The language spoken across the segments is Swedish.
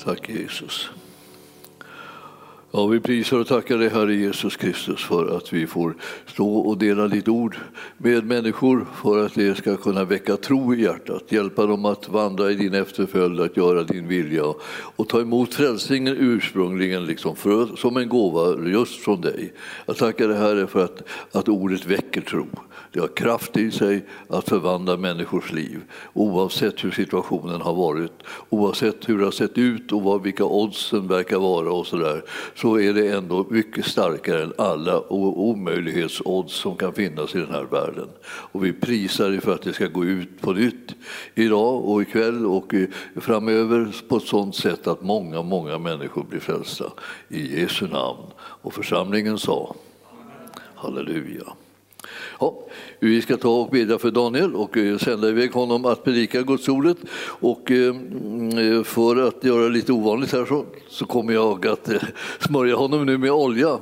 Tack Jesus. Ja, vi prisar och tackar dig Herre Jesus Kristus för att vi får stå och dela ditt ord med människor för att det ska kunna väcka tro i hjärtat, hjälpa dem att vandra i din efterföljd, att göra din vilja och ta emot frälsningen ursprungligen liksom för, som en gåva just från dig. Jag tackar dig Herre för att, att ordet väcker tro. Det har kraft i sig att förvandla människors liv oavsett hur situationen har varit, oavsett hur det har sett ut och vad, vilka oddsen verkar vara och så där så är det ändå mycket starkare än alla omöjlighetsodds som kan finnas i den här världen. Och vi prisar dig för att det ska gå ut på nytt idag och ikväll och framöver på ett sådant sätt att många, många människor blir frälsta. I Jesu namn. Och församlingen sa Halleluja. Ja, vi ska ta och bedja för Daniel och eh, sända iväg honom att predika Guds ordet. Och eh, mm, eh, för att göra det lite ovanligt här så, så kommer jag att smörja honom nu med olja.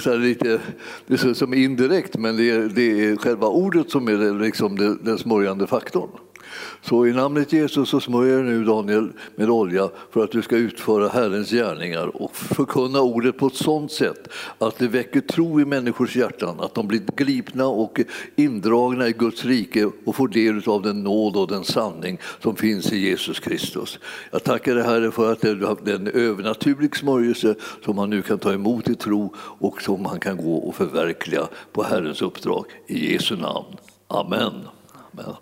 Så här lite, det är som indirekt, men det är, det är själva ordet som är liksom den smörjande faktorn. Så i namnet Jesus så smörjer jag nu Daniel med olja för att du ska utföra Herrens gärningar och förkunna ordet på ett sådant sätt att det väcker tro i människors hjärtan, att de blir gripna och indragna i Guds rike och får del av den nåd och den sanning som finns i Jesus Kristus. Jag tackar dig Herre för att du har en övernaturlig smörjelse som man nu kan ta emot i tro och som man kan gå och förverkliga på Herrens uppdrag. I Jesu namn. Amen. Amen.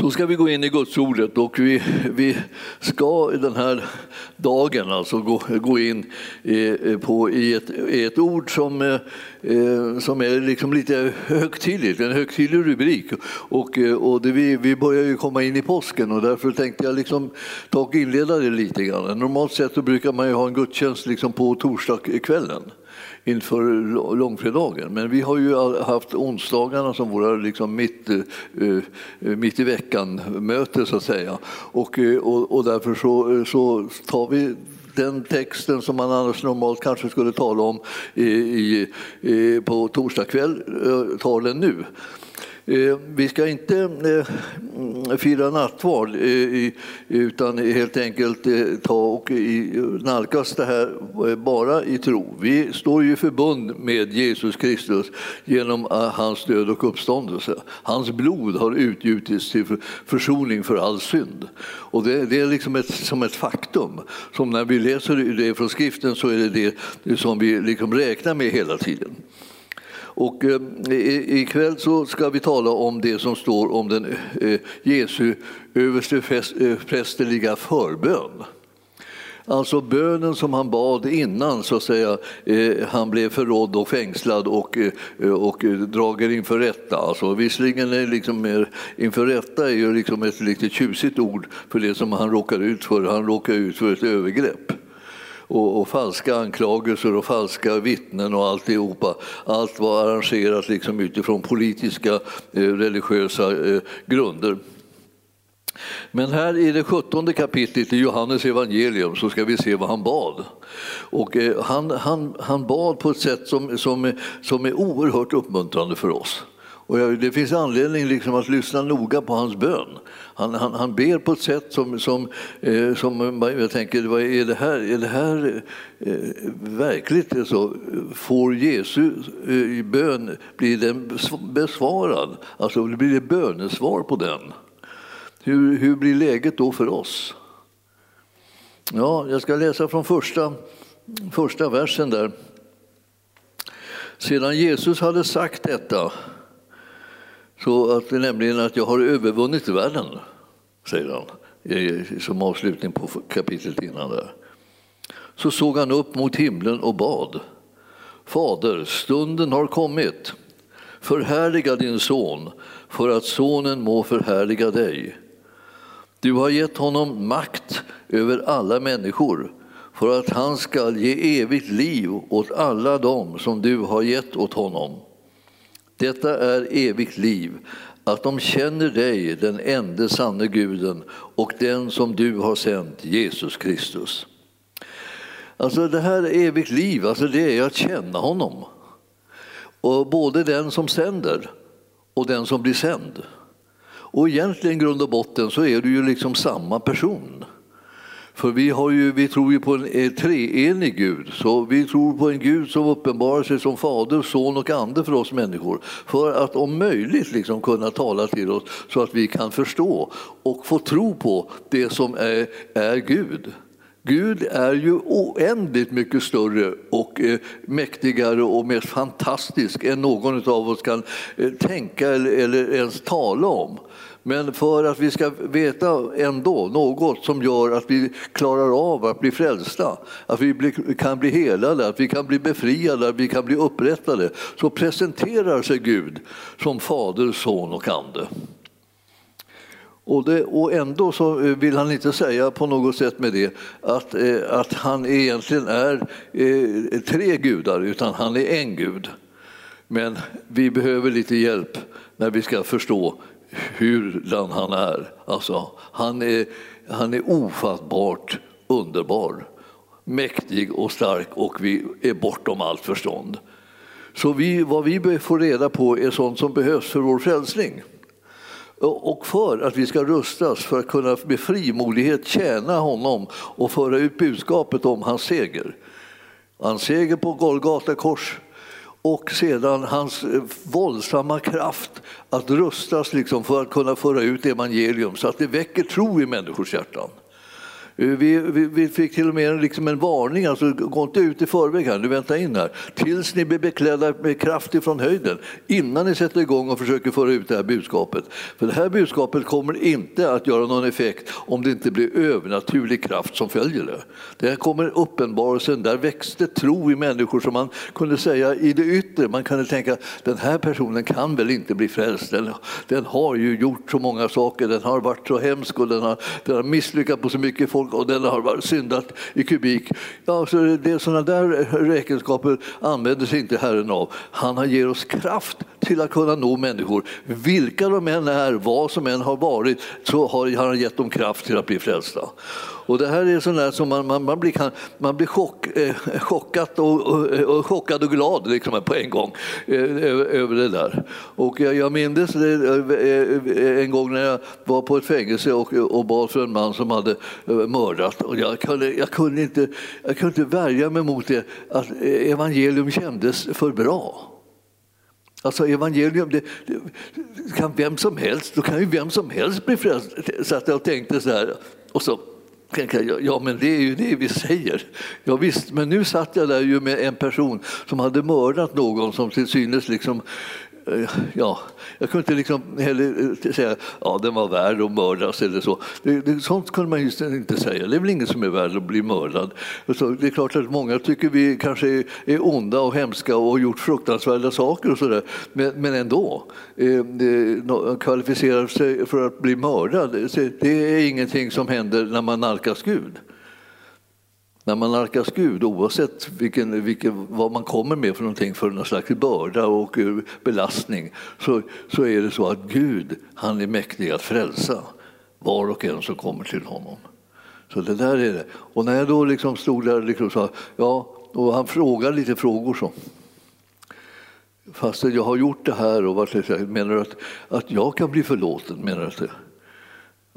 Så ska vi gå in i Guds ordet och vi, vi ska den här dagen alltså gå, gå in i, på, i, ett, i ett ord som, eh, som är liksom lite högtidligt, en högtidlig rubrik. Och, eh, och det, vi, vi börjar ju komma in i påsken och därför tänkte jag liksom ta och inleda det lite grann. Normalt sett så brukar man ju ha en gudstjänst liksom på torsdagskvällen inför långfredagen. Men vi har ju haft onsdagarna som våra liksom mitt, eh, eh, mitt i veckan-möte så att säga. Och, eh, och, och därför så, så tar vi den texten som man annars normalt kanske skulle tala om i, i, på torsdag kväll, tar den nu. Eh, vi ska inte eh, fira nattvard eh, utan helt enkelt ta och nalkas det här bara i tro. Vi står ju i förbund med Jesus Kristus genom hans död och uppståndelse. Hans blod har utgjutits till försoning för all synd. Och det, det är liksom ett, som ett faktum. Som när vi läser det från skriften så är det det som vi liksom räknar med hela tiden. Och eh, ikväll så ska vi tala om det som står om den eh, Jesu översteprästerliga förbön. Alltså bönen som han bad innan så att säga, eh, han blev förrådd och fängslad och, eh, och dragen inför rätta. Alltså, visserligen är liksom mer, inför rätta är ju liksom ett lite tjusigt ord för det som han råkar ut för. Han råkar ut för ett övergrepp och, och, falska anklagelser och falska vittnen och alltihopa. Allt var arrangerat liksom utifrån politiska, eh, religiösa eh, grunder. Men här i det sjuttonde kapitlet i Johannes evangelium så ska vi se vad han bad. Och eh, han, han, han bad på ett sätt som, som, som är oerhört uppmuntrande för oss. Och det finns anledning liksom att lyssna noga på hans bön. Han, han, han ber på ett sätt som, som, eh, som jag tänker, vad är det här, är det här eh, verkligt? Alltså, får Jesu eh, bön, blir den besvarad? Alltså blir det bönesvar på den? Hur, hur blir läget då för oss? Ja, jag ska läsa från första, första versen där. Sedan Jesus hade sagt detta så att, nämligen att jag har övervunnit världen, säger han som avslutning på kapitlet innan. Där. Så såg han upp mot himlen och bad. Fader, stunden har kommit. Förhärliga din son för att sonen må förhärliga dig. Du har gett honom makt över alla människor för att han skall ge evigt liv åt alla dem som du har gett åt honom. Detta är evigt liv, att de känner dig, den enda sanne guden och den som du har sänt, Jesus Kristus. Alltså det här evigt liv, alltså det är att känna honom. Och både den som sänder och den som blir sänd. Och egentligen i grund och botten så är du ju liksom samma person. För vi, har ju, vi tror ju på en treenig Gud, så vi tror på en Gud som uppenbarar sig som Fader, Son och Ande för oss människor. För att om möjligt liksom kunna tala till oss så att vi kan förstå och få tro på det som är, är Gud. Gud är ju oändligt mycket större och eh, mäktigare och mer fantastisk än någon av oss kan eh, tänka eller ens tala om. Men för att vi ska veta ändå något som gör att vi klarar av att bli frälsta, att vi kan bli helade, att vi kan bli befriade, att vi kan bli upprättade, så presenterar sig Gud som Fader, Son och Ande. Och, det, och, ändå så eh, vill han inte säga på något sätt med det att, eh, att han egentligen är eh, tre gudar, utan han är en gud. Men vi behöver lite hjälp när vi ska förstå hurdan han är. Alltså, han, är han är ofattbart underbar, mäktig och stark och vi är bortom allt förstånd. Så vi, vad vi får reda på är sånt som behövs för vår frälsning och för att vi ska rustas för att kunna med frimodighet tjäna honom och föra ut budskapet om hans seger. Hans seger på Golgata kors och sedan hans eh, våldsamma kraft att rustas liksom för att kunna föra ut evangelium så att det väcker tro i människors hjärtan. Vi, vi, vi, fick till och med liksom en varning, alltså, gå inte ut i förväg här, du väntar in här, tills ni blir beklädda med kraft ifrån höjden, innan ni sätter igång och försöker föra ut det här budskapet. För det här budskapet kommer inte att göra någon effekt om det inte blir övernaturlig kraft som följer det. Det kommer uppenbarelsen, där växte tro i människor som man kunde säga i det yttre, man kunde tänka den här personen kan väl inte bli frälst, den, den har ju gjort så många saker, den har varit så hemsk och den har, den har misslyckats på så mycket folk och den har syndat i kubik. Ja, så det, sådana där räkenskaper använder sig inte Herren av. Han ger oss kraft till att kunna nå människor. Vilka de än är, vad som än har varit, så har han gett dem kraft till att bli frälsta. Och det här är sånt som man, man, man, blir, man blir chock, eh, chockat och, och, och, chockad och glad liksom, på en gång eh, över, över det där. Och jag, jag minns det, eh, eh, en gång när jag var på ett fängelse och, och bad för en man som hade eh, mördat. Och jag, kunde, jag, kunde inte, jag kunde inte värja mig mot det, att evangelium kändes för bra. Alltså evangelium, det, det, kan vem som helst, då kan ju vem som helst bli frälst. Så jag jag tänkte så här, och så tänkte jag, ja men det är ju det vi säger. Ja, visst, men nu satt jag där ju med en person som hade mördat någon som till synes liksom Eh, ja, jag kunde inte liksom heller eh, säga att den var värd att mördas eller så. Det, det, sånt kunde man ju inte säga. Det är väl ingen som är värd att bli mördad. Så det är klart att många tycker vi kanske är, är onda och hemska och har gjort fruktansvärda saker och sådär. Men, men ändå, eh, kvalificerar sig för att bli mördad, eh, det är ingenting som händer när man nalkas Gud. När man nalkas Gud, oavsett vilken, vilken, vad man kommer med för någonting för någon slags börda och eh, belastning, så, så är det så att Gud, han är mäktig att frälsa var och en som kommer till honom. Så det där är det. Och när jag då liksom stod där liksom sa, ja, och han frågade lite frågor så. Fast jag har gjort det här och varit menar du att, att jag kan bli förlåten? Menar du?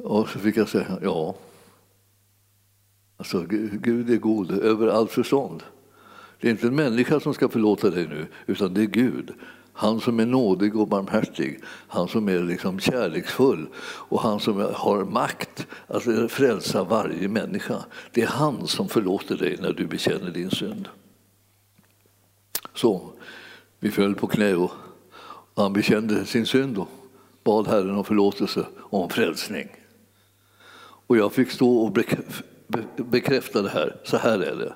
Och så fick jag säga ja. Alltså, Gud är god över allt förstånd. Det är inte en människa som ska förlåta dig nu, utan det är Gud. Han som är nådig och barmhärtig, han som är liksom kärleksfull och han som har makt att frälsa varje människa. Det är han som förlåter dig när du bekänner din synd. Så, vi föll på knä och han bekände sin synd och bad Herren om förlåtelse och om frälsning. Och jag fick stå och bekräfta det här. Så här är det.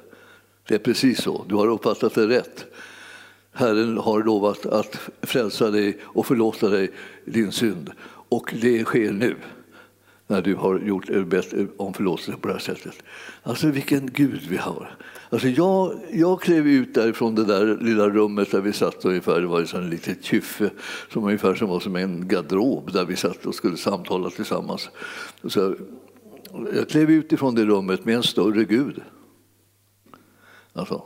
Det är precis så. Du har uppfattat det rätt. Herren har lovat att frälsa dig och förlåta dig din synd. Och det sker nu när du har gjort, bett om förlåtelse på det här sättet. Alltså vilken Gud vi har. Alltså jag, jag klev ut därifrån det där lilla rummet där vi satt ungefär, det var en litet kyffe som ungefär som var som en garderob där vi satt och skulle samtala tillsammans. Så jag klev ut ifrån det rummet med en större Gud. Alltså,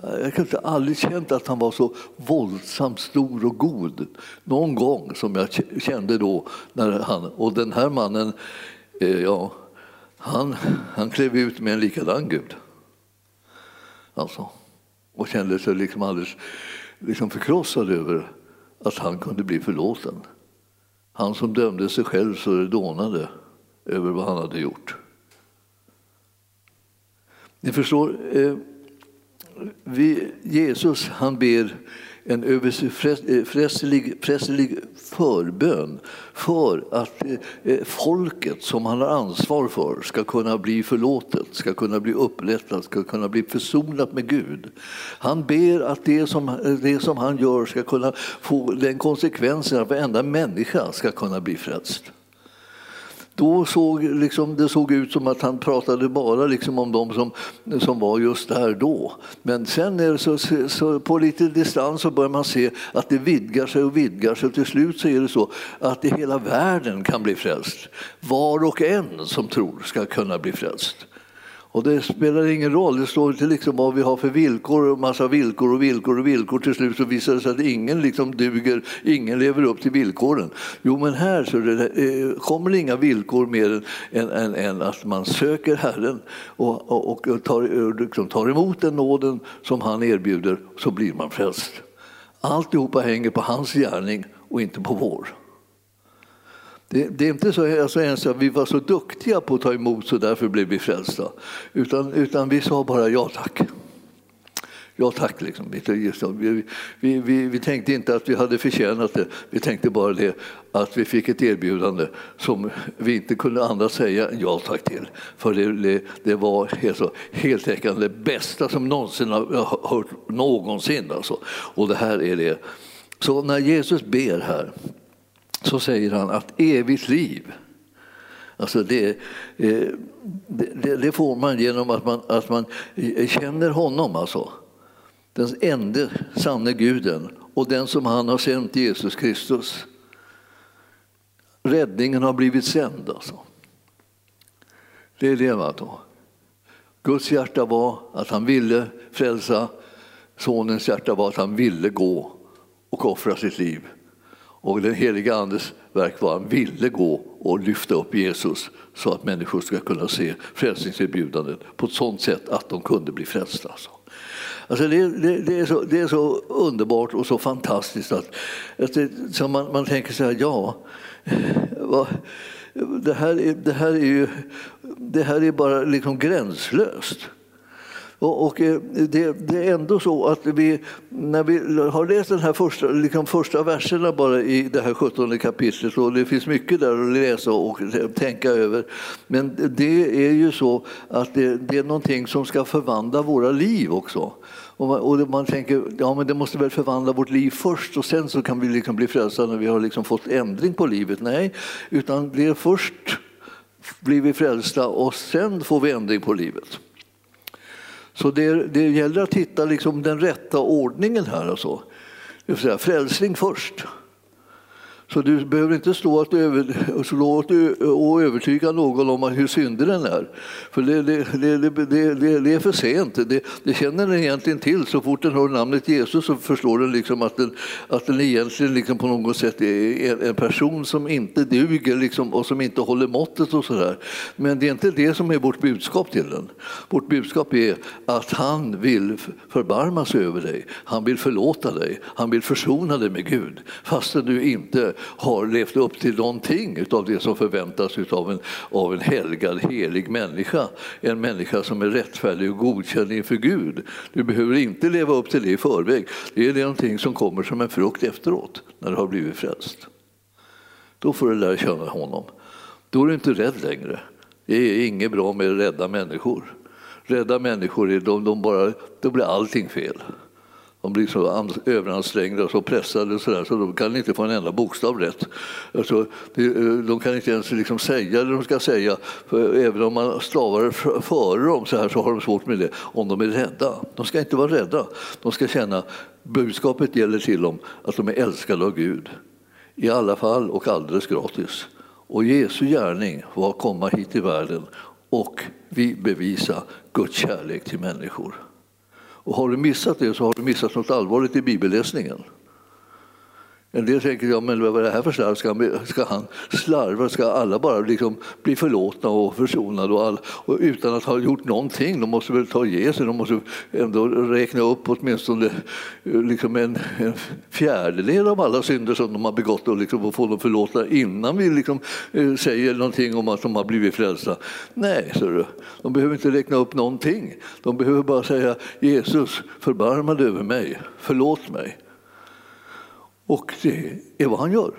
Jag har aldrig känt att han var så våldsamt stor och god. Någon gång som jag kände då. När han, och den här mannen, eh, ja, han, han klev ut med en likadan Gud. Alltså, och kände sig liksom alldeles liksom förkrossad över att han kunde bli förlåten. Han som dömde sig själv så det dånade över vad han hade gjort. Ni förstår, eh, vi, Jesus han ber en överfräslig förbön för att eh, eh, folket som han har ansvar för ska kunna bli förlåtet, ska kunna bli upprättat, ska kunna bli försonat med Gud. Han ber att det som, det som han gör ska kunna få den konsekvensen att varenda människa ska kunna bli frälst. Då såg liksom, det såg ut som att han pratade bara liksom om de som, som var just där då. Men sen är så, så, på lite distans så börjar man se att det vidgar sig och vidgar sig. Och till slut så är det så att hela världen kan bli frälst. Var och en som tror ska kunna bli frälst. Och det spelar ingen roll, det står inte liksom vad vi har för villkor, och massa villkor och villkor och villkor. Till slut så visar det sig att ingen liksom duger, ingen lever upp till villkoren. Jo men här så det, eh, kommer det inga villkor mer än, än, än, att man söker Herren och, och, och tar, liksom tar emot den nåden som han erbjuder så blir man frälst. Alltihopa hänger på hans gärning och inte på vår. Det, det, är inte så alltså, ens att vi var så duktiga på att ta emot så därför blev vi frälsta. Utan, utan vi sa bara ja tack. Ja tack. Liksom. Vi, vi, vi, vi, tänkte inte att vi hade förtjänat det. Vi tänkte bara det att vi fick ett erbjudande som vi inte kunde andra säga ja tack till. För det, det, det var helt, heltäckande det bästa som någonsin har hört någonsin. Alltså. Och det här är det. Så när Jesus ber här så säger han att evigt liv, alltså eh, det, det, det får man genom att man, att man känner honom. Alltså. Den enda sanne guden och den som han har sänt, Jesus Kristus. Räddningen har blivit sänd. Alltså. Det är det. Va, då. Guds hjärta var att han ville frälsa, sonens hjärta var att han ville gå och offra sitt liv och den heliga Andes verk var att han ville gå och lyfta upp Jesus så att människor ska kunna se frälsningserbjudandet på ett sådant sätt att de kunde bli frälsta. Alltså. Alltså det, det, det, är så, det är så underbart och så fantastiskt att, att det, så man, man tänker så här, ja, va, det, här är, det, här är ju, det här är bara liksom gränslöst. Och, och eh, det, det, är ändå så att vi, när vi har läst den här första, liksom första verserna bara i det här 17 kapitlet, och det finns mycket där att läsa och tänka över, men det är ju så att det, det är någonting som ska förvandla våra liv också. Och man, och man, tänker ja men det måste väl förvandla vårt liv först och sen så kan vi liksom bli frälsta när vi har liksom fått ändring på livet. Nej, utan det är först blir vi frälsta och sen får vi ändring på livet. Så det, det gäller att hitta liksom den rätta ordningen här. Alltså. Det vill säga frälsning först. Så du behöver inte stå att över, slå och övertyga någon om hur syndig den är. För det, det, det, det, är för sent. Det, det känner den egentligen till. Så fort den hör namnet Jesus så förstår den liksom att, den, att den egentligen liksom på något sätt är en person som inte duger liksom, och som inte håller måttet. och så där. Men det är inte det som är vårt budskap till den. Vårt budskap är att han vill förbarma sig över dig. Han vill förlåta dig. Han vill försona dig med Gud. Fastän du inte har levt upp till någonting av det som förväntas av en, av en helgad, helig människa. En människa som är rättfärdig och godkänd inför Gud. Du behöver inte leva upp till det i förväg. Det är någonting som kommer som en frukt efteråt, när du har blivit frälst. Då får du lära känna honom. Då är du inte rädd längre. Det är inget bra med rädda människor. Rädda människor, de, de bara, då blir allting fel. De blir så överansträngda och så pressade och så, där, så de kan inte få en enda bokstav rätt. Alltså, eh, de kan inte ens liksom säga det de ska säga. För även om man stavar före dem så här så har de svårt med det om de är rädda. De ska inte vara rädda. De ska känna budskapet gäller till dem att de är älskade av Gud. I alla fall och alldeles gratis. Och Jesu gärning var att komma hit till världen och vi bevisa Guds kärlek till människor. Och har du missat det så har du missat något allvarligt i bibelläsningen. En del tänker, ja, men vad är det här för slarv? Ska han, ska han slarva? Ska alla bara liksom bli förlåtna och försonade och all, och utan att ha gjort någonting? De måste väl ta och ge sig, de måste ändå räkna upp åtminstone eh, liksom en, en fjärdedel av alla synder som de har begått och, liksom, och få dem förlåtna innan vi liksom, eh, säger någonting om att de har blivit frälsta. Nej, så du. de behöver inte räkna upp någonting. De behöver bara säga Jesus, förbarma dig över mig, förlåt mig. Och det är vad han gör.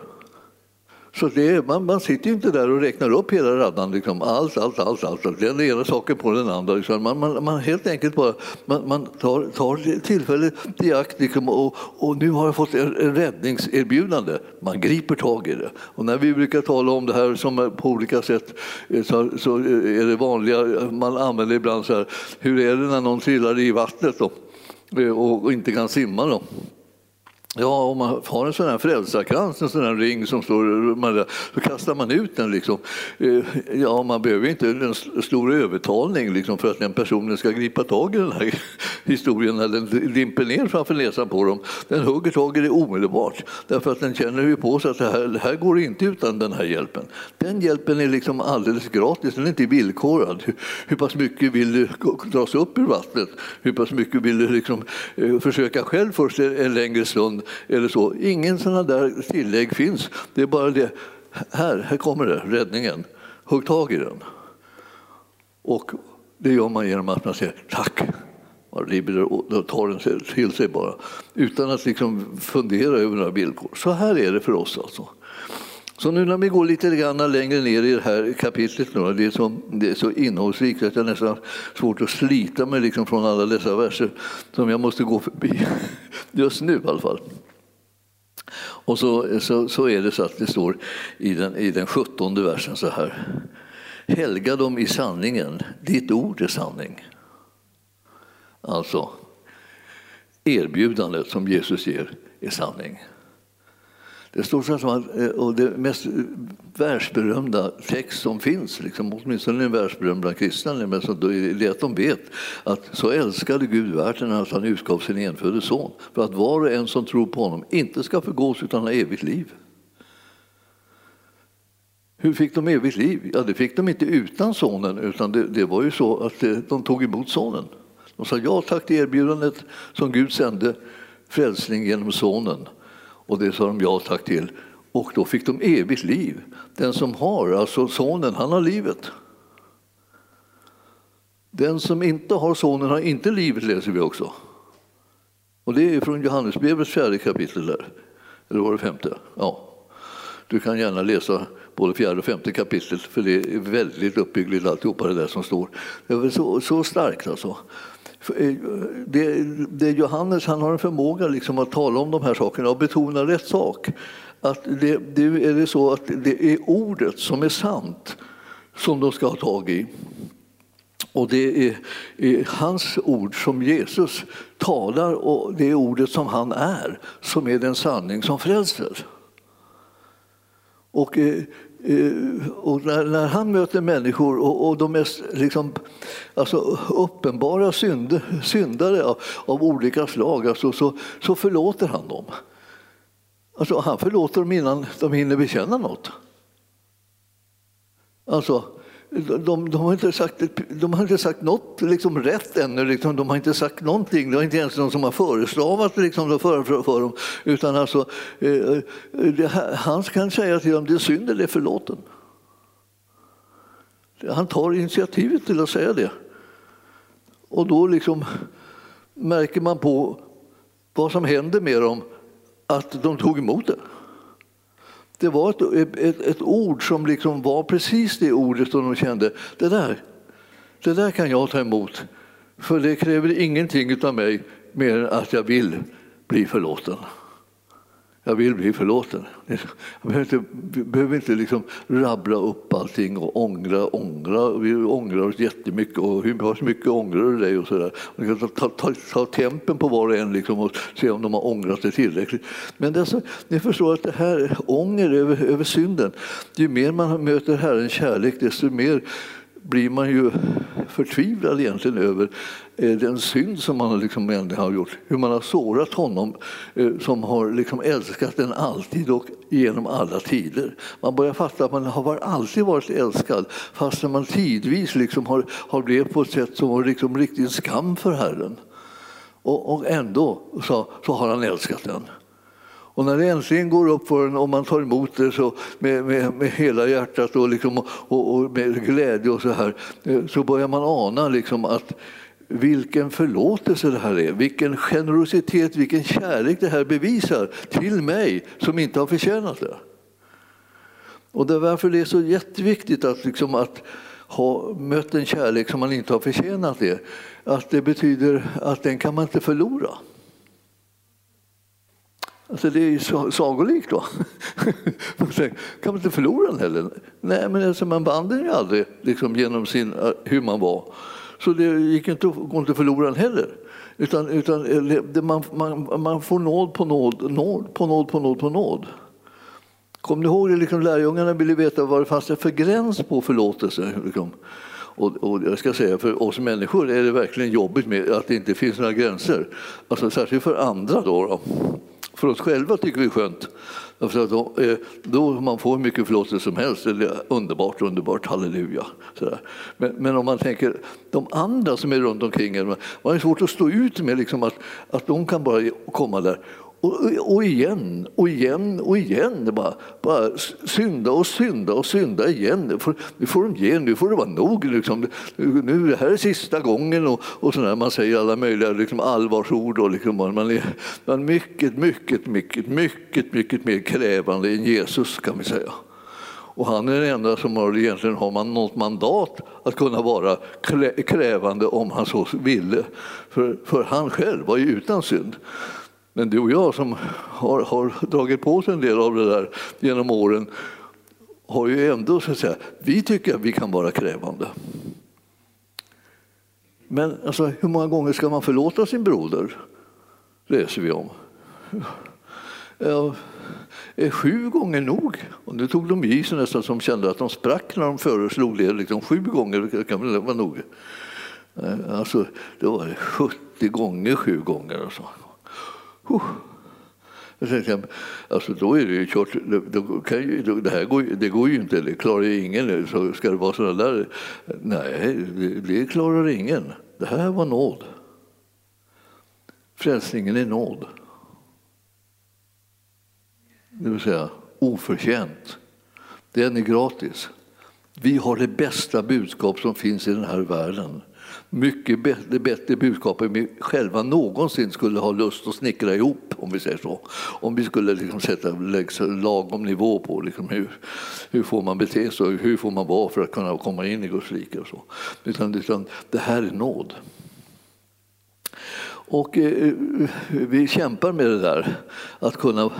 Så det är, man, man sitter ju inte där och räknar upp hela raddan, liksom, allt, allt, allt, allt, den ena saken på den andra. Liksom. Man, man, man, helt enkelt bara man, man tar, tar tillfället i akt liksom, och, och nu har jag fått en, en räddningserbjudande. Man griper tag i det. Och när vi brukar tala om det här som på olika sätt eh, så, så eh, är det vanliga, man använder ibland så här, hur är det när någon trillar i vattnet då, och, och inte kan simma? Då? Ja, om man har en sån här frälsarkrans, en sån här ring som står så kastar man ut den. Liksom. Eh, ja, man behöver inte en stor övertalning liksom, för att den personen ska gripa tag i den här historien när den dimper ner framför näsan på dem. Den hugger tag i det omedelbart därför att den känner ju på sig att det här, det här går inte utan den här hjälpen. Den hjälpen är liksom alldeles gratis, den är inte villkorad. Hur, hur pass mycket vill du dras upp ur vattnet? Hur pass mycket vill du liksom, eh, försöka själv först en längre stund eller så. Ingen sådana där tillägg finns. Det är bara det, här, här kommer det, räddningen. Hugg tag i den. Och det gör man genom att man säger tack. Man tar den till sig bara utan att liksom fundera över några villkor. Så här är det för oss alltså. Så nu när vi går lite grann längre ner i det här kapitlet, nu, det, är så, det är så innehållsrikt att jag nästan har svårt att slita mig liksom från alla dessa verser som jag måste gå förbi, just nu i alla fall. Och så, så, så är det så att det står i den, i den 17 versen så här. Helga dem i sanningen, ditt ord är sanning. Alltså, erbjudandet som Jesus ger är sanning. Det står så att, eh, och det mest eh, världsberömda text som finns, liksom, åtminstone den världsberömda kristna, är det att de vet att så älskade Gud världen att han utgav sin enfödde son för att var och en som tror på honom inte ska förgås utan ha evigt liv. Hur fick de evigt liv? Ja, det fick de inte utan sonen, utan det, det var ju så att eh, de tog emot sonen. De sa ja tack till erbjudandet som Gud sände, frälsning genom sonen. Och det sa de ja tack till. Och då fick de evigt liv. Den som har, alltså sonen, han har livet. Den som inte har sonen har inte livet, läser vi också. Och det är från Johannesbrevets fjärde kapitel där. Eller var det femte? Ja. Du kan gärna läsa både fjärde och femte kapitlet för det är väldigt uppbyggligt alltihopa det där som står. Det är så, så starkt alltså. Eh, det, det Johannes han har en förmåga liksom att tala om de här sakerna och betona rätt sak. Att det, det är det så att det är ordet som är sant som de ska ha tag i. Och det är, är, hans ord som Jesus talar och det är ordet som han är som är den sanning som frälser. Och Eh, Eh, och när, när, han möter människor och, och de mest liksom, alltså, uppenbara synd, syndare av, av, olika slag alltså, så, så förlåter han dem. Alltså, han förlåter dem innan de hinner bekänna något. Alltså, de, de, har inte sagt, de har inte sagt något liksom, rätt ännu. Liksom, de har inte sagt någonting. Det är inte ens någon som har föreslavat liksom, för, för, för dem. Utan alltså, eh, det, han kan säga till dem det är synd eller förlåten. Han tar initiativet till att säga det. Och då liksom märker man på vad som händer med dem, att de tog emot det. Det var ett, ett, ett ord som liksom var precis det ordet som de kände, det där, det där kan jag ta emot. För det kräver ingenting av mig mer än att jag vill bli förlåten. Jag vill bli förlåten. Jag behöver inte, behöver inte liksom rabbla upp allting och ångra, ångra. Vi ångrar oss jättemycket och hur mycket ångrar du dig? Och så där. Man kan ta, ta, ta tempen på var och en liksom och se om de har ångrat sig tillräckligt. Men det ni förstår att det här ånger över, över synden, ju mer man möter Herrens kärlek desto mer blir man ju förtvivlad egentligen över eh, den synd som man liksom har gjort. Hur man har sårat honom eh, som har liksom älskat den alltid och genom alla tider. Man börjar fatta att man har alltid varit älskad fast man tidvis liksom har, har blivit på ett sätt som var liksom riktigt skam för Herren. Och, och ändå så, så har han älskat den. Och när det äntligen går upp för en och man tar emot det så med, med, med hela hjärtat och, liksom, och, och, med glädje och så här eh, så börjar man ana liksom att vilken förlåtelse det här är, vilken generositet, vilken kärlek det här bevisar till mig som inte har förtjänat det. Och det är därför det är så jätteviktigt att, liksom, att ha mött en kärlek som man inte har förtjänat det. Att det betyder att den kan man inte förlora. Alltså det är ju sagolikt. Då. kan man inte förlora den heller? Nej, men alltså man vann den ju aldrig liksom, genom sin, eh, hur man var. Så det gick inte, går inte att förlora den heller. Utan, utan eh, det, man, man, man får nåd på nåd, nåd på nåd på nåd på nåd. Kommer ni ihåg det? Liksom, lärjungarna ville veta vad det fanns för gräns på förlåtelse. Liksom. Och, och, jag ska säga, för oss människor är det verkligen jobbigt med att det inte finns några gränser. Alltså, särskilt för andra. Då, då. För oss själva tycker vi är skönt. För att då, eh, då man får hur mycket förlåtelse som helst. Det är underbart, underbart, halleluja. Men, men, om man tänker de andra som är runt omkring en, man är svårt att stå ut med liksom att, att de kan bara komma där och, och igen och igen och igen. Bara, bara synda och synda och synda igen. Nu får, nu får de ge, nu får det vara nog. Liksom. Nu, det här är sista gången. Och, och sådär. Man säger alla möjliga liksom, allvarsord. Och liksom, man är, man är mycket, mycket, mycket, mycket, mycket mer krävande än Jesus kan vi säga. Och han är den enda som har, egentligen har man något mandat att kunna vara krävande om han så ville. För, för han själv var ju utan synd. Men du och jag som har, har dragit på oss en del av det där genom åren har ju ändå, så att säga, vi tycker att vi kan vara krävande. Men alltså, hur många gånger ska man förlåta sin broder? läser vi om. Ja, är sju gånger nog? Och nu tog de i sig nästan som kände att de sprack när de föreslog det. Liksom, sju gånger kan väl vara nog. Eh, alltså, det var 70 gånger sju gånger. Och så. Alltså då är det ju kört. Då kan ju, det här går, det går ju inte, det klarar ju ingen. Så ska det vara sådana där? Nej, det, det klarar ingen. Det här var nåd. Frälsningen är nåd. Det vill säga oförtjänt. Den är gratis. Vi har det bästa budskap som finns i den här världen mycket bättre, bättre budskap än vi själva någonsin skulle ha lust att snickra ihop, om vi säger så. Om vi skulle liksom sätta lagom nivå på liksom hur, hur får man bete sig och hur får man vara för att kunna komma in i Guds rike. Och så. Utan, utan det här är nåd. Och eh, eh vi kämpar med det där, att kunna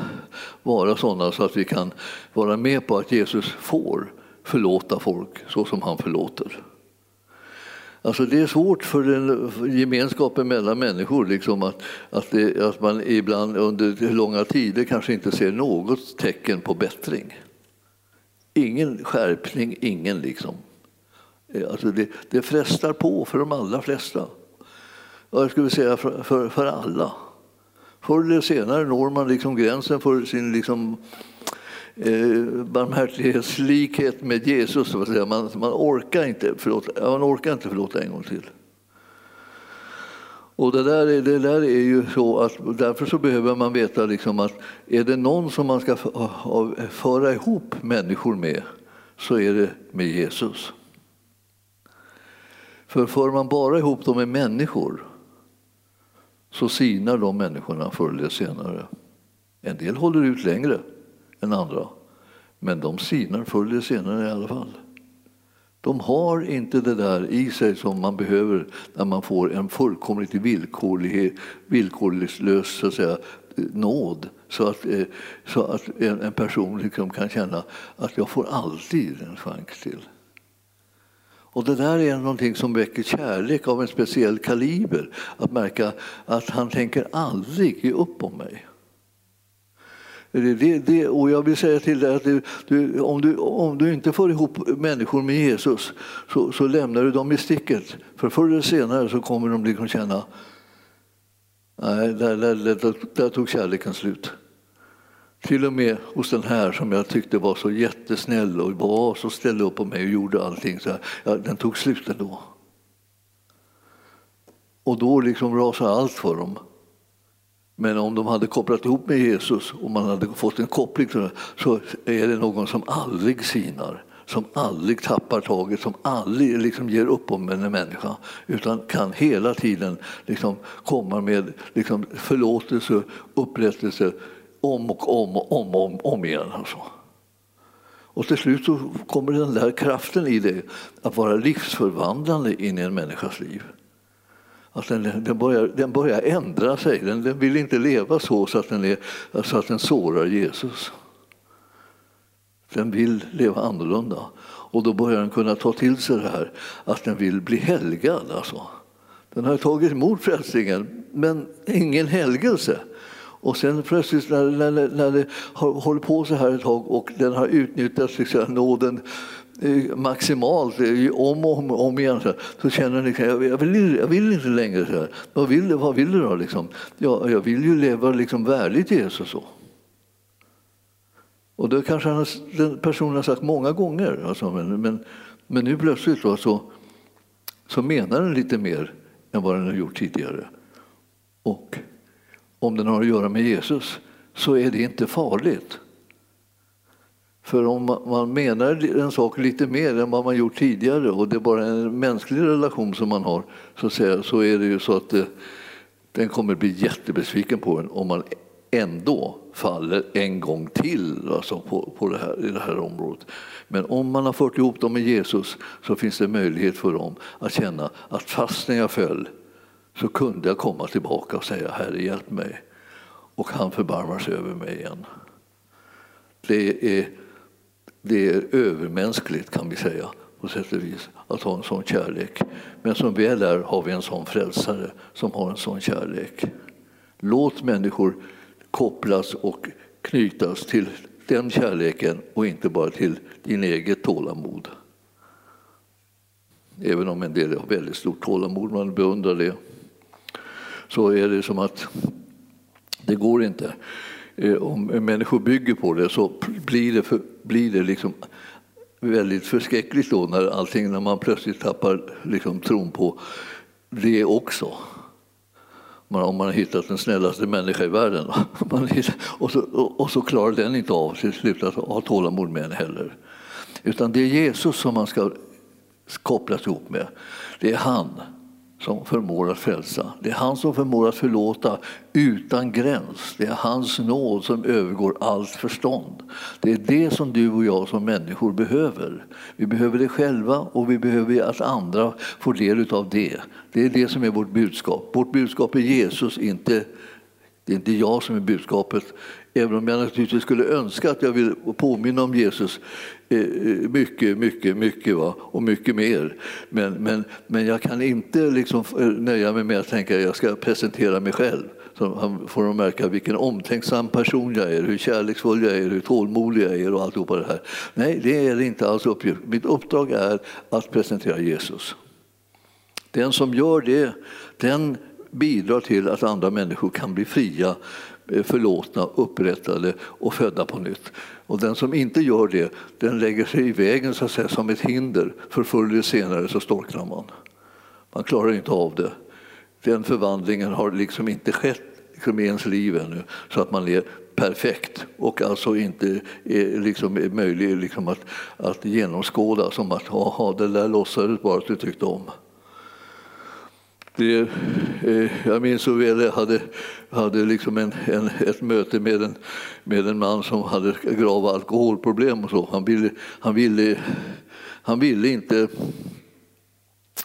vara sådana så att vi kan vara med på att Jesus får förlåta folk så som han förlåter. Alltså det är svårt för, den, för gemenskapen mellan människor liksom att, att, det, att man ibland under långa tider kanske inte ser något tecken på bättring. Ingen skärpning, ingen liksom. Alltså det, det frestar på för de allra flesta. Jag skulle säga för, för, för alla. Förr eller senare når man liksom gränsen för sin liksom, eh, barmhärtighetslikhet med Jesus. Man, man, orkar inte förlåta, man orkar inte förlåta en gång till. Och det där, är, det där är ju så att därför så behöver man veta liksom att är det någon som man ska föra ihop människor med så är det med Jesus. För för man bara ihop dem med människor så sinar de människorna förr eller senare. En del håller ut längre än andra. Men de sinar förr eller senare i alla fall. De har inte det där i sig som man behöver när man får en fullkomligt villkorlös så att säga, nåd. Så att, eh, så att en person liksom kan känna att jag får alltid en chans till. Och det där är någonting som väcker kärlek av en speciell kaliber. Att märka att han tänker aldrig ge upp om mig. Det, det, och jag vill säga till dig att du, du, om, du, om du inte får ihop människor med Jesus så, så lämnar du dem i sticket. För förr eller senare så kommer de liksom känna nej, där, där, där, där tog kärleken slut. Till och med hos den här som jag tyckte var så jättesnäll och var så ställde upp på mig och gjorde allting. Så här, ja, den tog slut ändå. Och då liksom rasade allt för dem. Men om de hade kopplat ihop med Jesus och man hade fått en koppling så är det någon som aldrig sinar, som aldrig tappar taget, som aldrig liksom ger upp om en människa utan kan hela tiden liksom komma med liksom förlåtelse, upprättelse om och om och om, om, om igen. Alltså. Och till slut så kommer den där kraften i det att vara livsförvandlande in i en människas liv. Att den, den, börjar, den börjar ändra sig. Den, den vill inte leva så, så att, den är, så att den sårar Jesus. Den vill leva annorlunda. Och då börjar den kunna ta till sig det här att den vill bli helgad. Alltså. Den har tagit emot frälsningen, men ingen helgelse. Och sen plötsligt när, när, när det har hållit på så här ett tag och den har utnyttjat liksom, nåden Eh, maximalt eh, om och om, om igen så, så känner jag liksom, jag, vill, jag vill inte längre. Så här. Vad, vill, vad vill du då? Liksom? Ja, jag vill ju leva liksom värdigt Jesus. Så. Och det kanske han, den personen har sagt många gånger. Alltså, men, men, men nu plötsligt då, så, så menar den lite mer än vad den har gjort tidigare. Och om den har att göra med Jesus så är det inte farligt. För om man menar en sak lite mer än vad man gjort tidigare och det är bara en mänsklig relation som man har så, säga, så är det ju så att eh, den kommer bli jättebesviken på en om man ändå faller en gång till alltså på, på det här, i det här området. Men om man har fört ihop dem med Jesus så finns det möjlighet för dem att känna att fast när jag föll så kunde jag komma tillbaka och säga Herre hjälp mig. Och han förbarmar sig över mig igen. Det är det är övermänskligt kan vi säga på sätt och vis att ha en sån kärlek. Men som väl är har vi en sån frälsare som har en sån kärlek. Låt människor kopplas och knytas till den kärleken och inte bara till din eget tålamod. Även om en del har väldigt stort tålamod, man beundrar det, så är det som att det går inte. Eh, om människor bygger på det så blir det, för, blir det liksom väldigt förskräckligt då när, allting, när man plötsligt tappar liksom tron på det också. om man har hittat den snällaste människa i världen och så, och så klarar den inte av till slut att ha tålamod med en heller. Utan det är Jesus som man ska kopplas ihop med. Det är han som förmår att frälsa. Det är han som förmår att förlåta utan gräns. Det är hans nåd som övergår allt förstånd. Det är det som du och jag som människor behöver. Vi behöver det själva och vi behöver att andra får del av det. Det är det som är vårt budskap. Vårt budskap är Jesus, inte det är inte jag som är budskapet, även om jag naturligtvis skulle önska att jag vill påminna om Jesus Eh, eh, mycket, mycket, mycket va? och mycket mer. Men, men, men jag kan inte liksom eh, nöja mig med att tänka att jag ska presentera mig själv. Så får de märka vilken omtänksam person jag är, hur kärleksfull jag är, hur tålmodig jag är och alltihopa det här. Nej, det är inte alls uppgift. Mitt uppdrag är att presentera Jesus. Den som gör det, den bidrar till att andra människor kan bli fria, förlåtna, upprättade och födda på nytt. Och den som inte gör det, den lägger sig i vägen så att säga, som ett hinder, för förr eller senare så storknar man. Man klarar inte av det. Den förvandlingen har liksom inte skett liksom i ens liv ännu, så att man är perfekt och alltså inte är liksom möjlig liksom att, att genomskåda som att ha det där låtsades bara att du tyckte om. Det, eh, jag minns så väl, jag hade, hade liksom en, en, ett möte med en, med en man som hade grava alkoholproblem. Och så. Han, ville, han, ville, han ville inte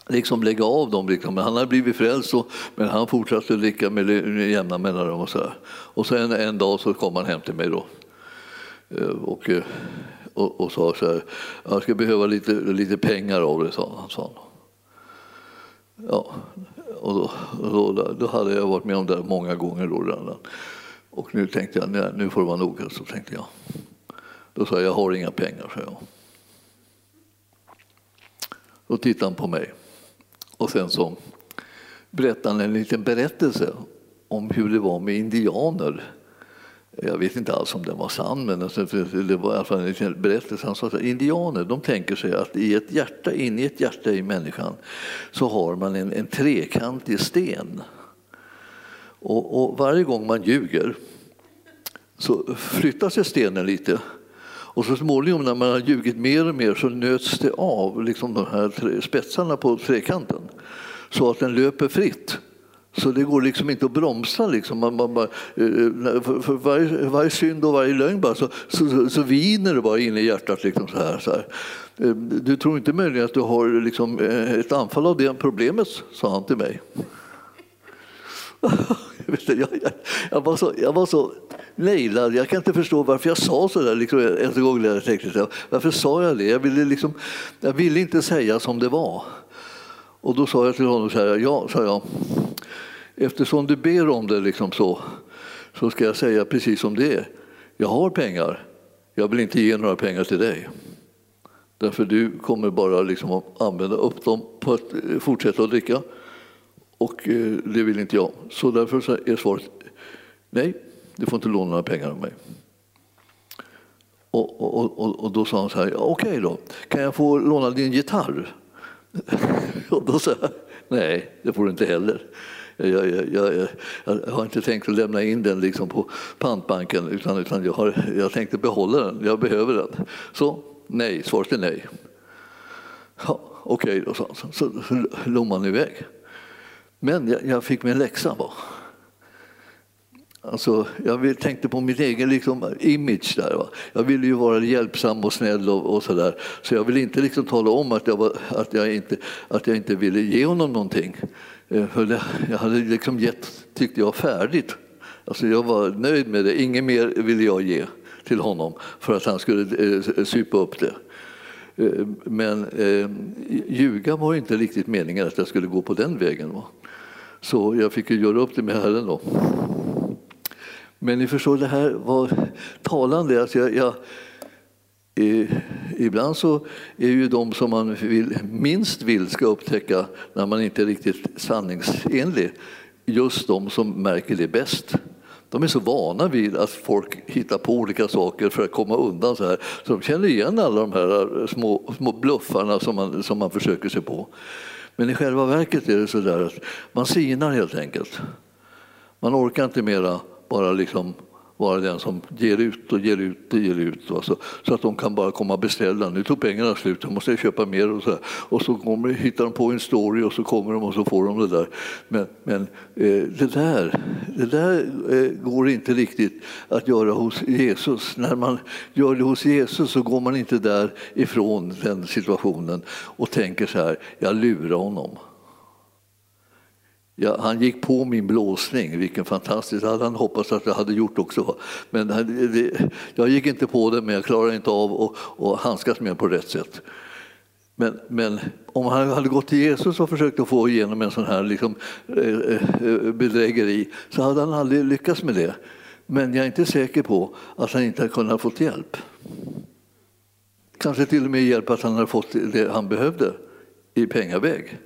liksom lägga av dem. Liksom. Men han hade blivit frälst, och, men han fortsatte dricka med jämna mellanrum. Och, så här. och så en, en dag så kom han hem till mig då. Eh, och, eh, och, och sa så här, jag ska behöva lite, lite pengar av dig, sa han. Sa han. Ja, och då, då, då, hade jag varit med om det många gånger. Då redan. Och nu tänkte jag, nej, nu får det vara nog. Så tänkte jag. Då sa jag, jag har inga pengar, sa jag. Då tittade han på mig. Och sen så berättade han en liten berättelse om hur det var med indianer. Jag vet inte alls om den var sann, men alltså, det var i alla fall en berättelse. Han sa att indianer de tänker sig att i ett hjärta, in i ett hjärta i människan så har man en, en trekantig sten. Och, och varje gång man ljuger så flyttar sig stenen lite och så småningom när man har ljugit mer och mer så nöts det av liksom de här spetsarna på trekanten så att den löper fritt. Så det går liksom inte att bromsa. Liksom. Man, man bara, eh, eh, för, för varje, varje synd och varje lögn bara, så, så, så viner det bara in i hjärtat. Liksom så här, så här. Eh, du tror inte möjligen att du har liksom ett anfall av det problemet, sa han till mig. Jag, jag, jag, var så, jag var så nejlad. Jag kan inte förstå varför jag sa så där. Liksom, en gång jag tänkte, varför sa jag det? Jag ville, liksom, jag ville inte säga som det var. Och då sa jag till honom så här, ja, sa jag, eftersom du ber om det liksom så, så ska jag säga precis som det är. Jag har pengar, jag vill inte ge några pengar till dig. Därför du kommer bara liksom att använda upp dem på att eh, fortsätta att dricka. Och eh, det vill inte jag. Så därför är svaret nej, du får inte låna några pengar av mig. Och, och, och, och då sa han så här, okej okay då, kan jag få låna din gitarr? Och då sa jag, nej, det får du inte heller. Jag, jag, jag, jag, har inte tänkt att lämna in den liksom på pantbanken utan, utan jag, har, jag tänkte behålla den, jag behöver den. Så nej, svaret är nej. Ja, Okej okay då, sa han. Så, så låg man iväg. Men jag, jag fick mig en läxa. Va? Alltså, jag tänkte på min egen liksom, image där. Va? Jag ville ju vara hjälpsam och snäll och, och sådär. Så jag ville inte liksom tala om att jag, var, att, jag inte, att jag inte ville ge honom någonting. Eh, för det, jag hade liksom gett, tyckte jag, färdigt. Alltså jag var nöjd med det. Inget mer ville jag ge till honom för att han skulle eh, supa upp det. Eh, men eh, ljuga var inte riktigt meningen att jag skulle gå på den vägen. Va? Så jag fick ju göra upp det med Herren då. Men ni förstår, det här var talande. Alltså jag, jag ibland så är ju de som man vill, minst vill ska upptäcka när man inte är riktigt sanningsenlig just de som märker det bäst. De är så vana vid att folk hittar på olika saker för att komma undan så här. Så de känner igen alla de här eh, små, små bluffarna som man, som man försöker sig på. Men i själva verket är det så där att man sinar helt enkelt. Man orkar inte mera bara liksom vara den som ger ut och ger ut och ger ut. Alltså, så att de kan bara komma och beställa. Nu tog pengarna slut, nu måste köpa mer. Och så, och så kommer, hittar de på en story och så kommer de och så får de det där. Men, men eh, det där, det där eh, går inte riktigt att göra hos Jesus. När man gör det hos Jesus så går man inte därifrån den situationen och tänker så här, jag lurar honom. Ja, han gick på min blåsning, vilken fantastisk, det hade han hoppats att jag hade gjort också. Men det, jag gick inte på det, men jag klarade inte av att, handskas med den på rätt sätt. Men, men, om han hade gått till Jesus och försökt att få igenom en sån här liksom, eh, eh, bedrägeri så hade han aldrig lyckats med det. Men jag är inte säker på att han inte hade kunnat få hjälp. Kanske till och med hjälp att han hade fått det han behövde i pengaväg.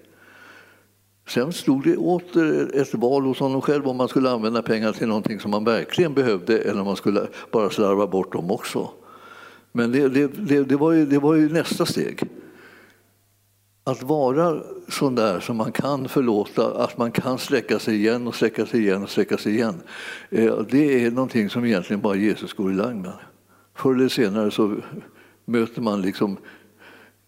Sen stod det åter ett val hos honom själv om man skulle använda pengar till någonting som man verkligen behövde eller om man skulle bara slarva bort dem också. Men det, det, det, det var, ju, det var ju nästa steg. Att vara sån där som man kan förlåta, att man kan sträcka sig igen och sträcka sig igen och sträcka sig igen. Eh, det är någonting som egentligen bara Jesus går i lag med. Förr eller senare så möter man liksom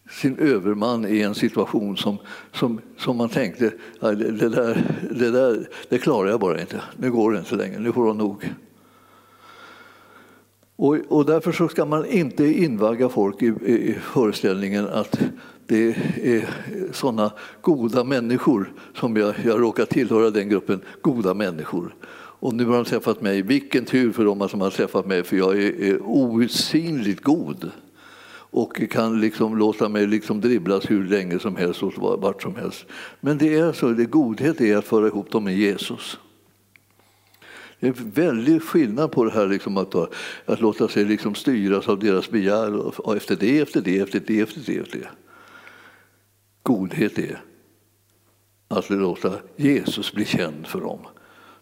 sin överman i en situation som, som, som man tänkte det, där, det där det klarar jag bara inte. Nu går det inte längre, nu får det nog. Och, och därför så ska man inte invagga folk i, i föreställningen att det är sådana goda människor som jag, jag råkar tillhöra den gruppen goda människor. Och nu har de träffat mig. Vilken tur för dem som har träffat mig för jag är, är outsinligt god och kan liksom låta mig liksom dribblas hur länge som helst och vart som helst. Men det är så, det godhet är att föra ihop dem med Jesus. Det är en väldig skillnad på det här liksom att, att låta sig liksom styras av deras begär och efter det, efter det, efter det, efter det. Efter det. Godhet är att låta Jesus bli känd för dem.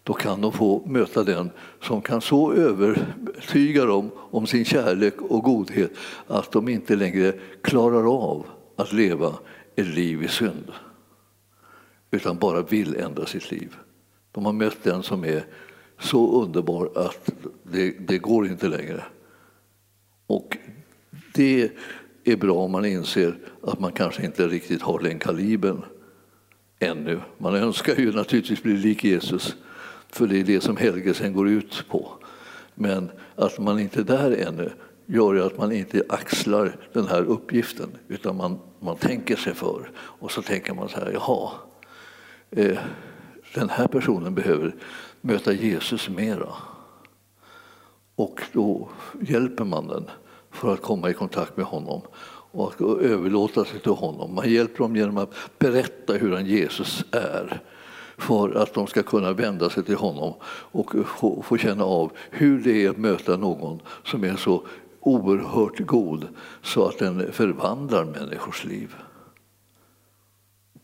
Då kan de få möta den som kan så övertyga dem om sin kärlek och godhet att de inte längre klarar av att leva ett liv i synd utan bara vill ändra sitt liv. De har mött den som är så underbar att det, det går inte längre. Och det är bra om man inser att man kanske inte riktigt har den kalibern ännu. Man önskar ju naturligtvis bli lik Jesus, för det är det som helgelsen går ut på. Men att man inte är där ännu gör att man inte axlar den här uppgiften utan man, man tänker sig för och så tänker man så här, jaha, eh, den här personen behöver möta Jesus mera. Och då hjälper man den för att komma i kontakt med honom och att överlåta sig till honom. Man hjälper dem genom att berätta hur han Jesus är för att de ska kunna vända sig till honom och få, få känna av hur det är att möta någon som är så oerhört god så att den förvandlar människors liv.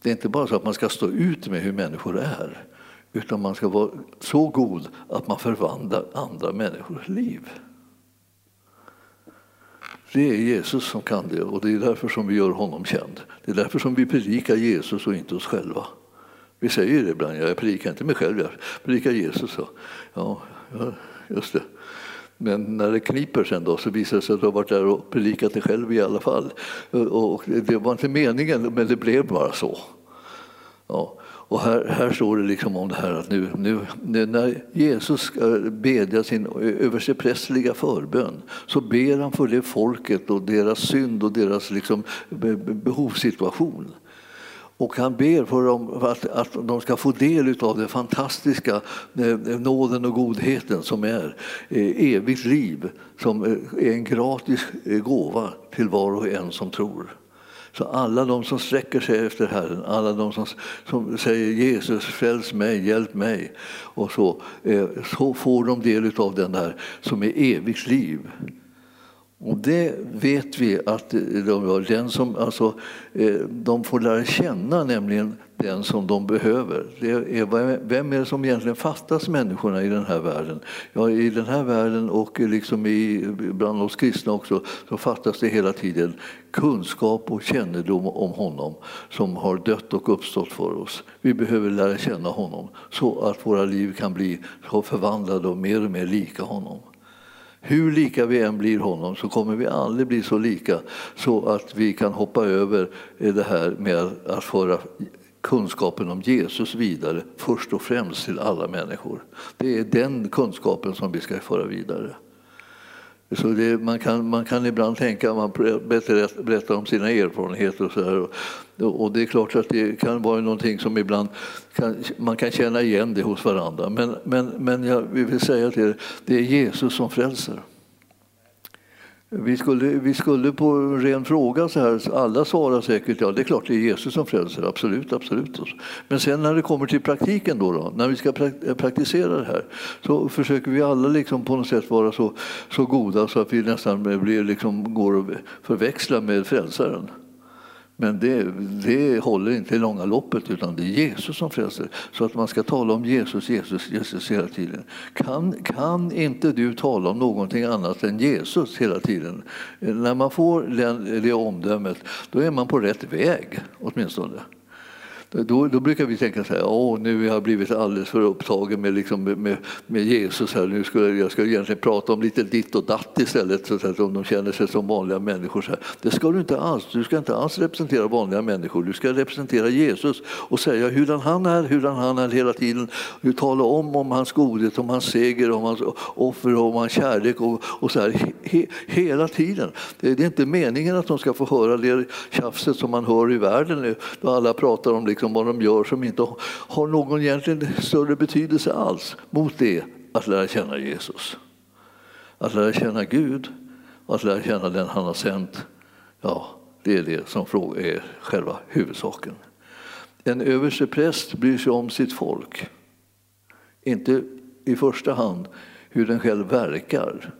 Det är inte bara så att man ska stå ut med hur människor är utan man ska vara så god att man förvandlar andra människors liv. Det är Jesus som kan det och det är därför som vi gör honom känd. Det är därför som vi predikar Jesus och inte oss själva. Vi säger det ibland, jag predikar inte mig själv, jag predikar Jesus. Ja, just det. Men när det kniper sen då så visar det sig att du har varit där och predikat dig själv i alla fall. Och det var inte meningen, men det blev bara så. Ja. Och här, här står det liksom om det här att nu, nu, när Jesus ska bedja sin översteprästliga förbön så ber han för det folket och deras synd och deras liksom behovssituation. Och han ber för dem att, att de ska få del av den fantastiska eh, nåden och godheten som är eh, evigt liv, som eh, är en gratis gåva till var och en som tror. Så alla de som sträcker sig efter Herren, alla de som, som säger Jesus, fräls mig, hjälp mig, och så, så får de del av den där som är evigt liv. Och det vet vi att eh, de, den som, alltså, eh, de får lära känna nämligen den som de behöver. Det är, vem är det som egentligen fattas människorna i den här världen? Ja, I den här världen och eh, liksom i, bland oss kristna också så fattas det hela tiden kunskap och kännedom om honom som har dött och uppstått för oss. Vi behöver lära känna honom så att våra liv kan bli så förvandlade och mer och mer lika honom. Hur lika vi än blir honom så kommer vi aldrig bli så lika så att vi kan hoppa över det här med att föra kunskapen om Jesus vidare först och främst till alla människor. Det är den kunskapen som vi ska föra vidare. Så det, man, kan, man kan ibland tänka att man berättar om sina erfarenheter och så här. Och det är klart att det kan vara någonting som ibland kan, man kan känna igen det hos varandra. Men, men, men jag vill säga till er, det är Jesus som frälser. Vi skulle, vi skulle på ren fråga så här, alla svarar säkert ja, det är klart det är Jesus som frälser, absolut, absolut. Men sen när det kommer till praktiken då, då när vi ska eh, praktisera det här, så försöker vi alla liksom på något sätt vara så, så goda så att vi nästan blir, liksom, går att förväxla med frälsaren. Men det, det håller inte i långa loppet, utan det är Jesus som frälser. Så att man ska tala om Jesus, Jesus, Jesus hela tiden. Kan, kan inte du tala om någonting annat än Jesus hela tiden? När man får den, det omdömet, då är man på rätt väg åtminstone. Då, då brukar vi tänka så här, åh nu har jag blivit alldeles för upptagen med, liksom, med, med Jesus här, nu skulle jag skulle egentligen prata om lite ditt och datt istället, så att de känner sig som vanliga människor. Så här. Det ska du inte alls, du ska inte alls representera vanliga människor, du ska representera Jesus och säga hurdan han är, hurdan han är hela tiden, tala om om hans godhet, om hans seger, om hans offer, om hans kärlek och, och så här, he, hela tiden. Det, det är inte meningen att de ska få höra det tjafset som man hör i världen nu, då alla pratar om liksom liksom vad de gör som inte har någon egentligen större betydelse alls mot det att lära känna Jesus. Att lära känna Gud och att lära känna den han har sänt, ja, det är det som är själva huvudsaken. En överstepräst bryr sig om sitt folk. Inte i första hand hur den själv verkar.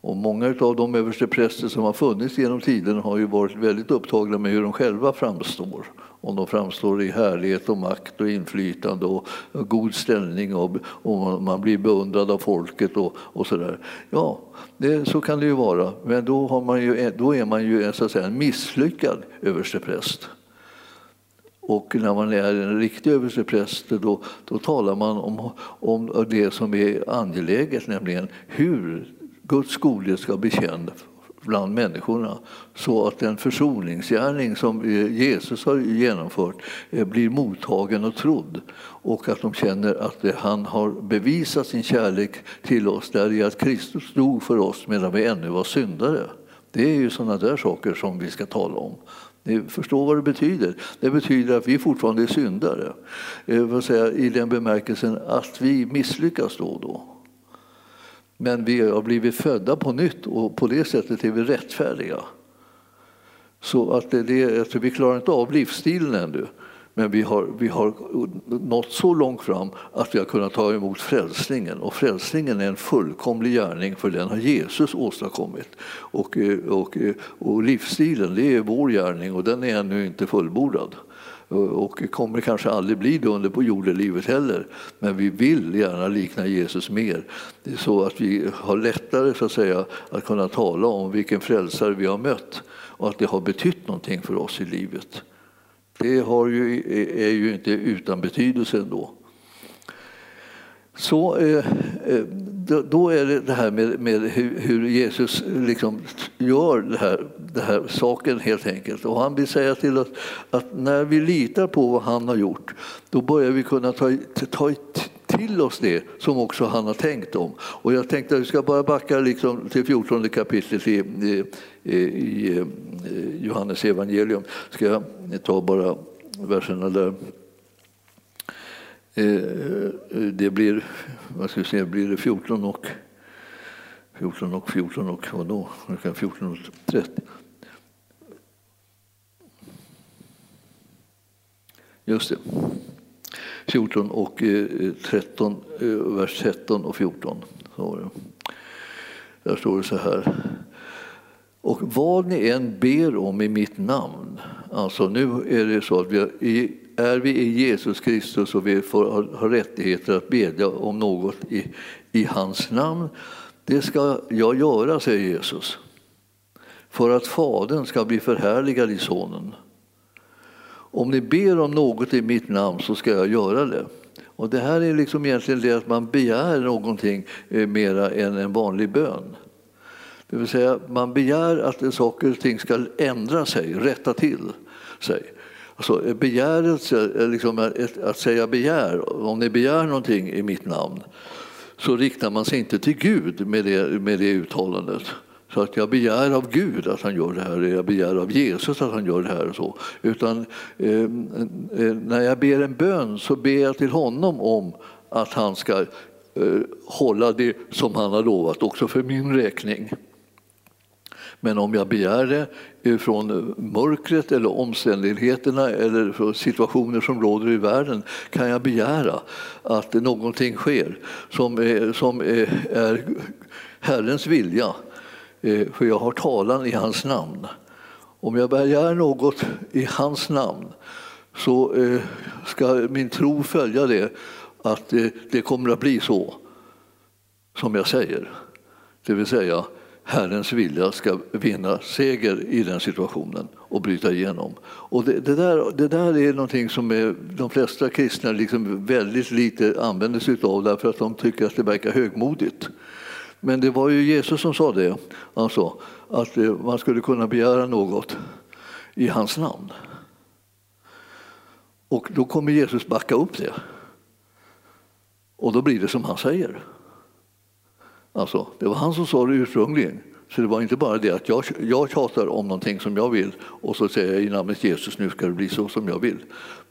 Och många av de överstepräster som har funnits genom tiden har ju varit väldigt upptagna med hur de själva framstår. Om de framstår i härlighet och makt och inflytande och god ställning och, och man blir beundrad av folket och, och sådär. Ja, det, så kan det ju vara. Men då, har man ju, då är man ju så att säga, en misslyckad överstepräst. Och när man är en riktig överstepräst då, då talar man om, om det som är angeläget, nämligen hur Guds godhet ska bli känd bland människorna så att den försoningsgärning som eh, Jesus har genomfört eh, blir mottagen och trodd och att de känner att eh, han har bevisat sin kärlek till oss där i att Kristus dog för oss medan vi ännu var syndare. Det är ju sådana där saker som vi ska tala om. Ni förstår vad det betyder? Det betyder att vi fortfarande är syndare. Säga, I den bemärkelsen att vi misslyckas då och då. Men vi har blivit födda på nytt och på det sättet är vi rättfärdiga. Så att det, det, alltså vi klarar inte av livsstilen ännu. Men vi har, vi har nått så långt fram att vi har kunnat ta emot frälsningen. Och frälsningen är en fullkomlig gärning för den har Jesus åstadkommit. Och, eh, och, eh, och livsstilen det är vår gärning och den är ännu inte fullbordad Eh, och kommer kanske aldrig bli det under på jordelivet heller. Men vi vill gärna likna Jesus mer. Det är så att vi har lättare så att, säga, att kunna tala om vilken frälsare vi har mött och att det har betytt någonting för oss i livet. Det har ju, är ju inte utan betydelse ändå. Så eh, eh då är det det här med, med hur, Jesus liksom gör den här, det här saken helt enkelt. Och han vill säga till oss att när vi litar på vad han har gjort, då börjar vi kunna ta, ta till oss det som också han har tänkt om. Och jag tänkte att vi ska bara backa liksom till 14 kapitlet i, i, i eh, Johannes evangelium. Ska jag ta bara verserna där. Eh, det blir, vad ska jag säga, blir det 14 och 14 och 14 och vadå? 14 och 30. Just det. 14 och eh, 13, eh, vers 13 och 14. Så Där står det så här. Och vad ni än ber om i mitt namn, alltså nu är det så att vi är vi i Jesus Kristus och vi får har rättigheter att bedja om något i, i hans namn, det ska jag göra, säger Jesus, för att Fadern ska bli förhärligad i Sonen. Om ni ber om något i mitt namn så ska jag göra det. Och Det här är liksom egentligen det att man begär någonting eh, mera än en vanlig bön. Det vill säga man begär att saker och ting ska ändra sig, rätta till sig. Alltså begärelse, liksom att säga begär, om ni begär någonting i mitt namn så riktar man sig inte till Gud med det, med det uttalandet. Så att jag begär av Gud att han gör det här, jag begär av Jesus att han gör det här. Och så. Utan ehm, eh, när jag ber en bön så ber jag till honom om att han ska eh, hålla det som han har lovat, också för min räkning. Men om jag begär det eh, från eh, mörkret eller omständigheterna eller situationer som råder i världen kan jag begära att någonting sker som är, som är Herrens vilja. Eh, för jag har talan i hans namn. Om jag begär något i hans namn så ska min tro följa det, att det kommer att bli så som jag säger. Det vill säga, Herrens vilja ska vinna seger i den situationen och bryta igenom. Och det, det, där, det där är någonting som är, de flesta kristna liksom väldigt lite använder sig av därför att de tycker att det verkar högmodigt. Men det var ju Jesus som sa det, alltså, att eh, man skulle kunna begära något i hans namn. Och då kommer Jesus backa upp det. Och då blir det som han säger. Alltså, det var han som sa det ursprungligen. Så det var inte bara det att jag, jag tjatar om någonting som jag vill och så säger jag i namnet Jesus nu ska det bli så som jag vill.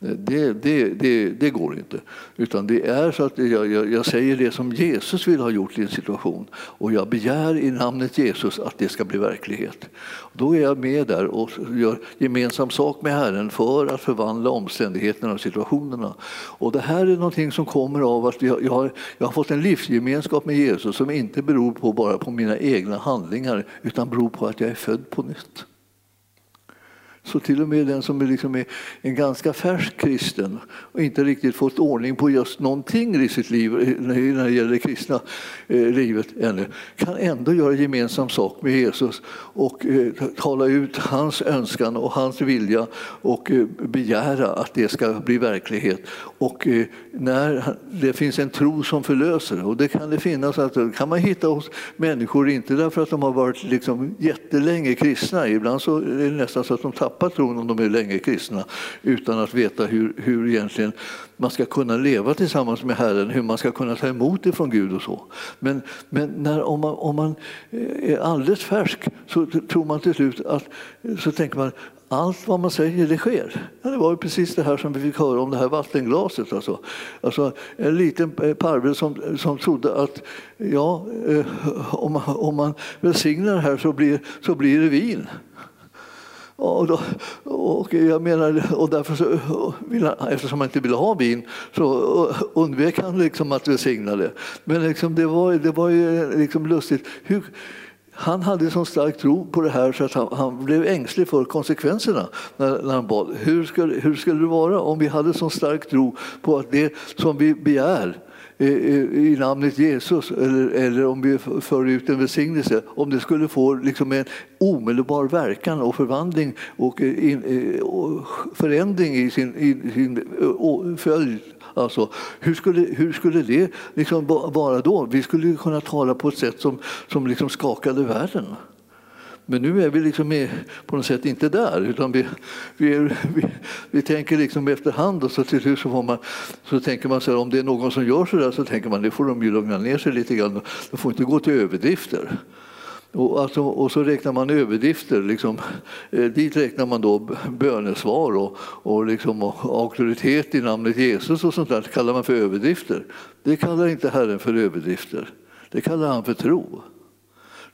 Det, det, det, det går inte. Utan det är så att jag, jag, jag, säger det som Jesus vill ha gjort i en situation och jag begär i namnet Jesus att det ska bli verklighet. Då är jag med där och gör gemensam sak med Herren för att förvandla omständigheterna och situationerna. Och det här är någonting som kommer av att jag, jag, har, jag har fått en livsgemenskap med Jesus som inte beror på bara på mina egna handlingar utan beror på att jag är född på nytt. Så till och med den som är, liksom är en ganska färsk kristen och inte riktigt fått ordning på just någonting i sitt liv när det gäller det kristna eh, livet ännu kan ändå göra gemensam sak med Jesus och eh, tala ut hans önskan och hans vilja och eh, begära att det ska bli verklighet. Och när det finns en tro som förlöser, och det kan det finnas, att kan man hitta hos människor, inte därför att de har varit liksom jättelänge kristna, ibland så är det nästan så att de tappar tappa tron om de är länge kristna utan att veta hur, hur egentligen man ska kunna leva tillsammans med Herren, hur man ska kunna ta emot det från Gud och så. Men, men när, om, man, om man eh, är alldeles färsk så tror man till slut att, så tänker man allt vad man säger det sker. Ja, det var ju precis det här som vi fick höra om det här vattenglaset. Alltså, alltså en liten parvel som, som trodde att ja, eh, om, man, om man välsignar det här så blir, så blir det vin. Och, då, och, jag menar, och därför så, vill han, eftersom han inte ville ha vin så undvek han liksom att välsigna det. Men liksom det, var, det var ju liksom lustigt. Hur, han hade så stark tro på det här så att han, han blev ängslig för konsekvenserna när, när han bad. Hur skulle, hur skulle det vara om vi hade så stark tro på att det som vi begär i namnet Jesus eller, eller om vi för ut en välsignelse, om det skulle få liksom en omedelbar verkan och förvandling och, eh, in, eh, och förändring i sin, i sin eh, följd Alltså, hur, skulle, hur skulle det liksom vara då? Vi skulle kunna tala på ett sätt som, som liksom skakade världen. Men nu är vi liksom med, på något sätt inte där, utan vi, vi, är, vi, vi tänker liksom efterhand och så till slut så, får man, så tänker man så här, om det är någon som gör så där så tänker man det får de ju lugna ner sig lite grann. De får inte gå till överdrifter. Och, alltså, och, så räknar man överdrifter, liksom, eh, dit räknar man då bönesvar och, och, liksom, och auktoritet i namnet Jesus och sånt där kallar man för överdrifter. Det kallar inte Herren för överdrifter, det kallar han för tro.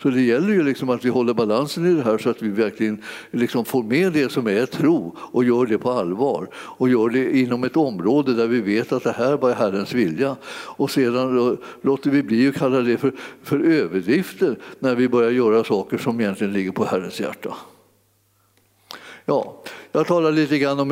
Så det gäller ju liksom att vi håller balansen i det här så att vi verkligen liksom får med det som är tro och gör det på allvar och gör det inom ett område där vi vet att det här var Herrens vilja. Och sedan låter vi bli att kalla det för, för överdrifter när vi börjar göra saker som egentligen ligger på Herrens hjärta. Ja, jag talar lite grann om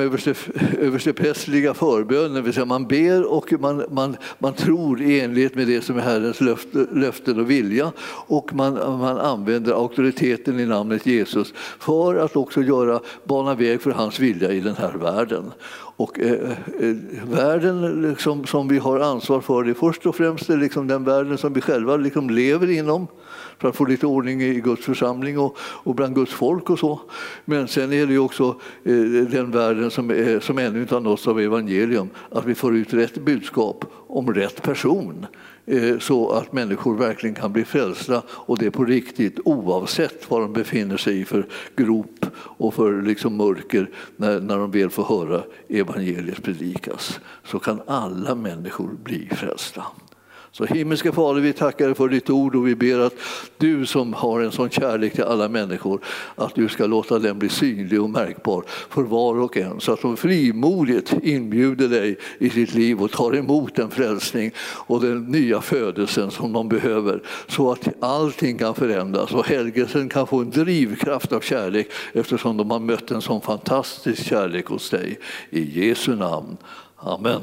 översteprästliga förbönen, det vill säga man ber och man, man, man tror i enlighet med det som är Herrens löfte, löften och vilja. Och man, man använder auktoriteten i namnet Jesus för att också göra, bana väg för hans vilja i den här världen. Och eh, eh, världen liksom, som vi har ansvar för, det är först och främst liksom den världen som vi själva liksom lever inom för att få lite ordning i Guds församling och, och bland Guds folk och så. Men sen är det ju också eh, den världen som, som ännu inte har nåtts av evangelium, att vi får ut rätt budskap om rätt person eh, så att människor verkligen kan bli frälsta och det på riktigt oavsett vad de befinner sig i för grop och för liksom mörker när, när de väl får höra evangeliet predikas så kan alla människor bli frälsta. Så himmelske Fader, vi tackar dig för ditt ord och vi ber att du som har en sån kärlek till alla människor, att du ska låta den bli synlig och märkbar för var och en så att de frimodigt inbjuder dig i sitt liv och tar emot den frälsning och den nya födelsen som de behöver så att allting kan förändras och helgelsen kan få en drivkraft av kärlek eftersom de har mött en sån fantastisk kärlek hos dig. I Jesu namn. Amen.